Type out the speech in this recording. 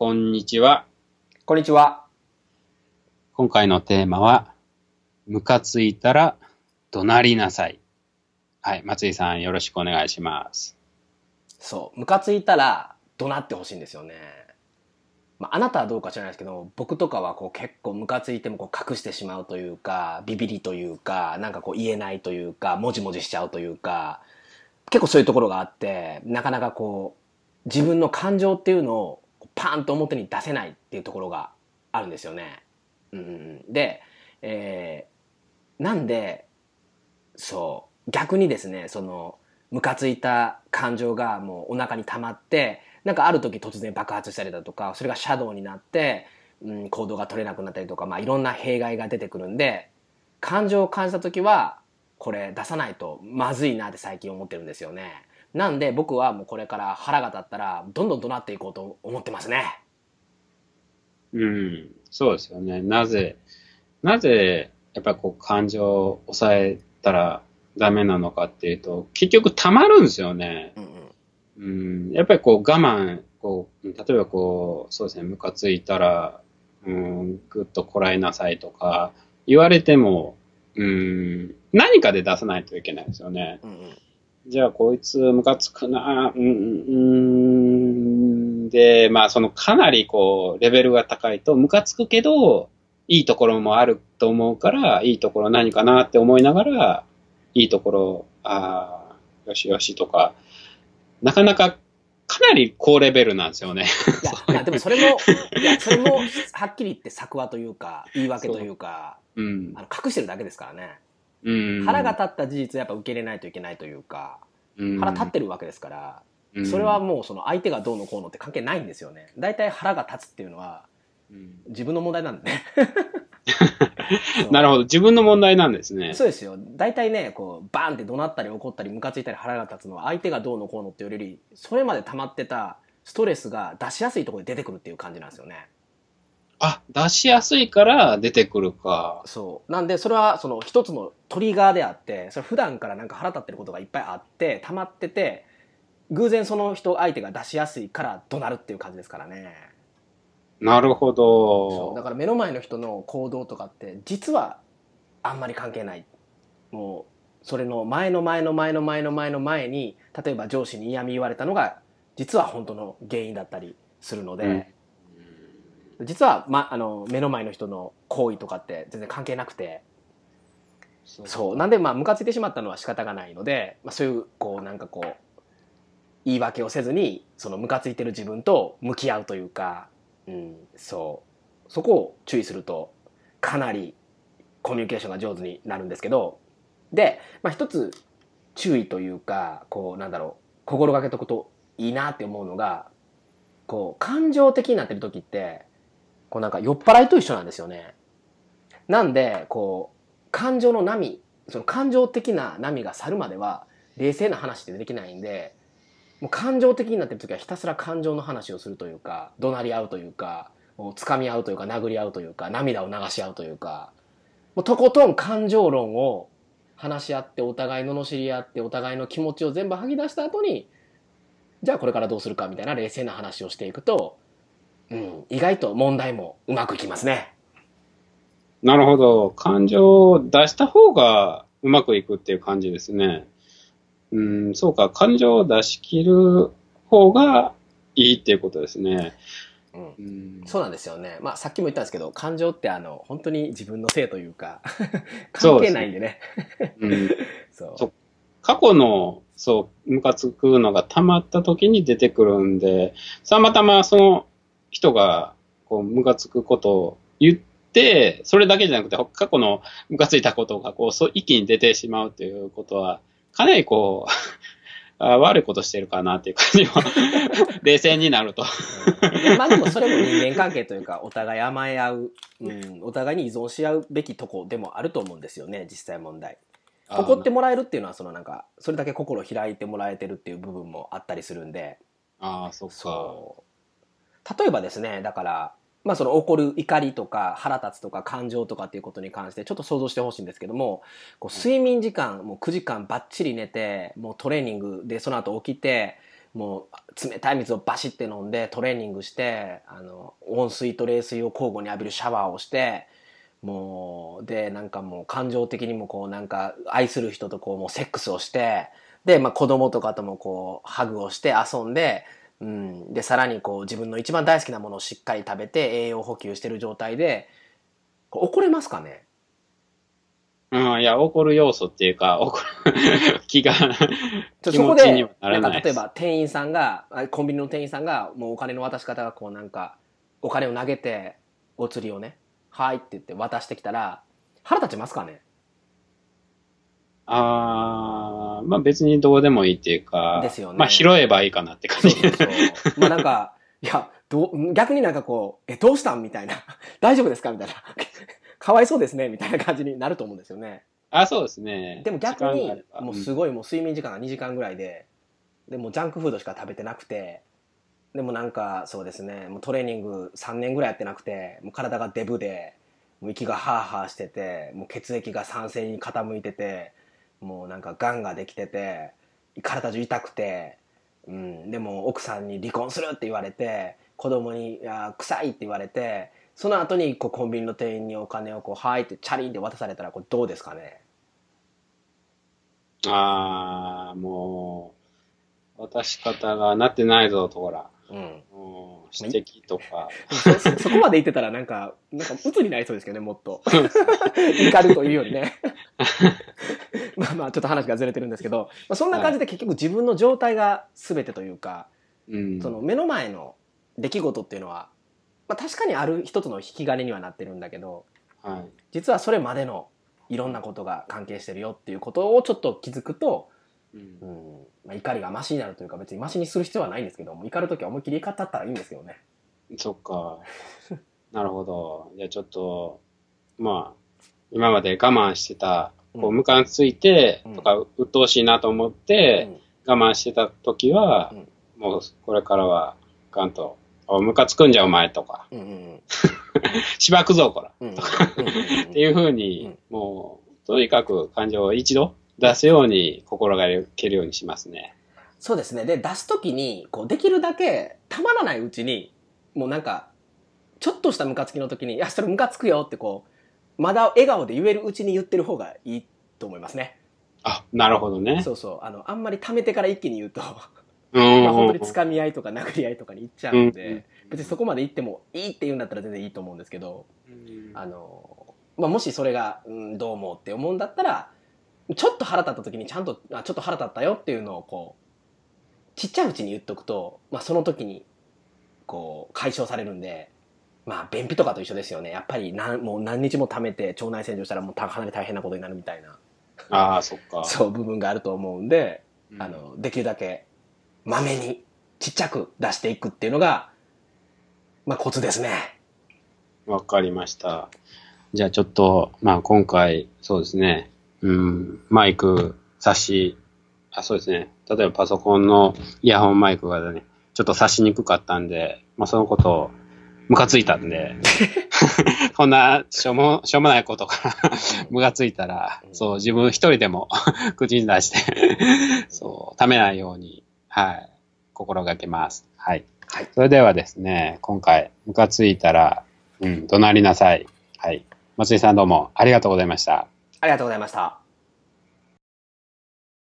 こんにちは。こんにちは。今回のテーマは、ムカついたら怒鳴りなさい。はい、松井さんよろしくお願いします。そう、ムカついたら怒鳴ってほしいんですよね。まあ、あなたはどうか知らないですけど、僕とかはこう結構ムカついてもこう隠してしまうというか、ビビりというか、なんかこう言えないというか、もじもじしちゃうというか、結構そういうところがあって、なかなかこう、自分の感情っていうのをパーンと表に出せないっていうところがあるんですよね。うん、で、えーなんで、そう、逆にですね、その、ムカついた感情がもうお腹に溜まって、なんかある時突然爆発したりだとか、それがシャドウになって、うん、行動が取れなくなったりとか、まあいろんな弊害が出てくるんで、感情を感じた時は、これ出さないとまずいなって最近思ってるんですよね。なんで僕はもうこれから腹が立ったら、どんどん怒鳴っていこうと思ってますね。うん、そうですよね。なぜ、なぜ、やっぱりこう感情を抑えたらダメなのかっていうと、結局溜まるんですよね。うんうん。うん、やっぱりこう我慢、こう、例えばこう、そうですね、ムカついたら、うん、ぐっとこらえなさいとか、言われても、うん、何かで出さないといけないですよね。うんうん。じゃあ、こいつムカつくな、うん、うん、で、まあ、そのかなりこう、レベルが高いと、ムカつくけど、いいところもあると思うから、いいところ何かなって思いながら、いいところ、ああ、よしよしとか、なかなか、かなり高レベルなんですよね。いや、まあでもそれも、いや、それも、はっきり言って作話というか、言い訳というか、うんあ。の隠してるだけですからね。うん。腹が立った事実をやっぱ受け入れないといけないというか、うん腹立ってるわけですから、うんそれはもうその相手がどうのこうのって関係ないんですよね。大体腹が立つっていうのはうん自分の問題なんでね。なるほど。自分の問題なんですね。そうですよ。大体ね、こう、バーンって怒鳴ったり怒ったりムカついたり腹が立つのは相手がどうのこうのっていうより、それまで溜まってたストレスが出しやすいところで出てくるっていう感じなんですよね。あ、出しやすいから出てくるか。そう。なんで、それはその一つのトリガーであって、それ普段からなんか腹立ってることがいっぱいあって、溜まってて、偶然その人相手が出しやすいから怒鳴るっていう感じですからね。なるほそう。だど。から目の前の人の行動とかって、実はあんまり関係ない。もう、それの前の前の前の前の前の前に、例えば上司に嫌味言われたのが、実は本当の原因だったりするので、実は、ま、あの、目の前の人の行為とかって全然関係なくて、そう。なんで、まあ、ムカついてしまったのは仕方がないので、まあ、そういう、こう、なんかこう、言い訳をせずに、そのムカついてる自分と向き合うというか、うん、そう。そこを注意すると、かなりコミュニケーションが上手になるんですけど、で、まあ、一つ注意というか、こう、なんだろう、心がけとくといいなって思うのが、こう、感情的になってる時って、こうなんか酔っ払いと一緒なんですよね。なんで、こう、感情の波、その感情的な波が去るまでは、冷静な話ってできないんで、もう感情的になってる時はひたすら感情の話をするというか、怒鳴り合うというか、もう掴み合うというか、殴り合うというか、涙を流し合うというか、もうとことん感情論を話し合って、お互い罵り合って、お互いの気持ちを全部吐き出した後に、じゃあこれからどうするかみたいな冷静な話をしていくと、うん、意外と問題もうまくいきますね。なるほど。感情を出した方がうまくいくっていう感じですね。うん、そうか。感情を出し切る方がいいっていうことですね。うんうん、そうなんですよね。まあさっきも言ったんですけど、感情ってあの、本当に自分のせいというか、関係ないんでね。うん そうそう過去の、そう、ムカつくのが溜まった時に出てくるんで、たまたまその人が、こう、ムカつくことを言って、それだけじゃなくて、過去のムカついたことが、こう、そう一気に出てしまうということは、かなりこう、あ悪いことしてるかなっていう感じも、冷静になると。まあでもそれも人間関係というか、お互い甘え合う、うん、お互いに依存し合うべきとこでもあると思うんですよね、実際問題。怒ってもらえるっていうのは、そのなんか、それだけ心開いてもらえてるっていう部分もあったりするんで、ああ、そっか。そう。例えばですね、だから、まあその怒る怒りとか腹立つとか感情とかっていうことに関してちょっと想像してほしいんですけども、こう睡眠時間もう9時間バッチリ寝て、もうトレーニングでその後起きて、もう冷たい水をバシッて飲んでトレーニングして、あの、温水と冷水を交互に浴びるシャワーをして、もう、で、なんかもう感情的にもこうなんか愛する人とこうもうセックスをして、で、まあ子供とかともこうハグをして遊んで、うん、で、さらにこう自分の一番大好きなものをしっかり食べて栄養補給してる状態で、怒れますかね？うん、いや、怒る要素っていうか、怒る 気が、気そこで、持ちにはならない。例えば店員さんが、あコンビニの店員さんが、もうお金の渡し方がこうなんか、お金を投げて、お釣りをね、はいって言って渡してきたら、腹立ちますかね？あー、まあ別にどうでもいいっていうか、ですよねまあ拾えばいいかなって感じ。そうそうそう。まあなんか、いや、どう、逆になんかこう、え、どうしたんみたいな。大丈夫ですかみたいな。かわいそうですねみたいな感じになると思うんですよね。あ、そうですね。でも逆にもうすごいもう睡眠時間が2時間ぐらいで、でもうジャンクフードしか食べてなくて、でもなんかそうですね、もうトレーニング3年ぐらいやってなくて、もう体がデブで、もう息がハーハーしてて、もう血液が酸性に傾いてて、もうなんか癌ができてて、体中痛くて、うん、でも奥さんに離婚するって言われて、子供に臭いって言われて、その後にこうコンビニの店員にお金をこう、はいってチャリンって渡されたらこれどうですかね？あー、もう、渡し方がなってないぞ、とこら。うん。指摘とか。そ そそこまで言ってたらなんか、なんか鬱になりそうですけどね、もっと。怒るというよりね。まあまあ、ちょっと話がずれてるんですけど、まあ、そんな感じで結局自分の状態が全てというか、うん。その目の前の出来事っていうのは、まあ確かにある一つの引き金にはなってるんだけど、はい。実はそれまでのいろんなことが関係してるよっていうことをちょっと気づくと、うん。うん。まあ、怒りがマシになるというか別にマシにする必要はないんですけども怒るときは思いっきり怒ったったらいいんですけどね。そっか。なるほど。じゃあちょっと、まあ、今まで我慢してた、こう、うん。ムカついてうん、とか、鬱陶しいなと思って、我慢してた時は、うん。もう、これからは、ガンと、おムカつくんじゃお前とか、しばくぞ、こら。うん。うんうんうんっていうふうに、もう、とにかく感情を一度出すように心がけるようにしますね。そうですね。で、出すときに、こう、できるだけ、たまらないうちに、もうなんか、ちょっとしたムカつきの時に、いや、それムカつくよってこう、まだ笑顔で言えるうちに言ってる方がいいと思いますね。あ、なるほどね。そうそう。あの、あんまり溜めてから一気に言うと、うん。まあ本当に掴み合いとか殴り合いとかに行っちゃうんで、うん別にそこまで行ってもいいって言うんだったら全然いいと思うんですけど、うんあの、まあ、もしそれが、うん、どう思うって思うんだったら、ちょっと腹立った時にちゃんと、あちょっと腹立ったよっていうのをこう、ちっちゃいうちに言っとくと、まあ、その時に、こう、解消されるんで、まあ、便秘とかと一緒ですよね。やっぱり何、もう何日も溜めて腸内洗浄したらもうかなり大変なことになるみたいな、ああ、そっか。そう、部分があると思うんで、うんあの、できるだけ、まめに、ちっちゃく出していくっていうのが、まあ、コツですね。わかりました。じゃあちょっと、まあ今回、そうですね。うん、マイク、差し、あ、そうですね。例えばパソコンのイヤホンマイクがね、ちょっと差しにくかったんで、まあそのことを、ムカついたんで、こんなしょうも、しょうもないことから ムカついたら、そう、自分一人でも 口に出して、そう、ためないように、はい、心がけます。はい。はい。それではですね、今回、ムカついたら、うん、怒鳴りなさい。はい。松井さんどうもありがとうございました。ありがとうございました。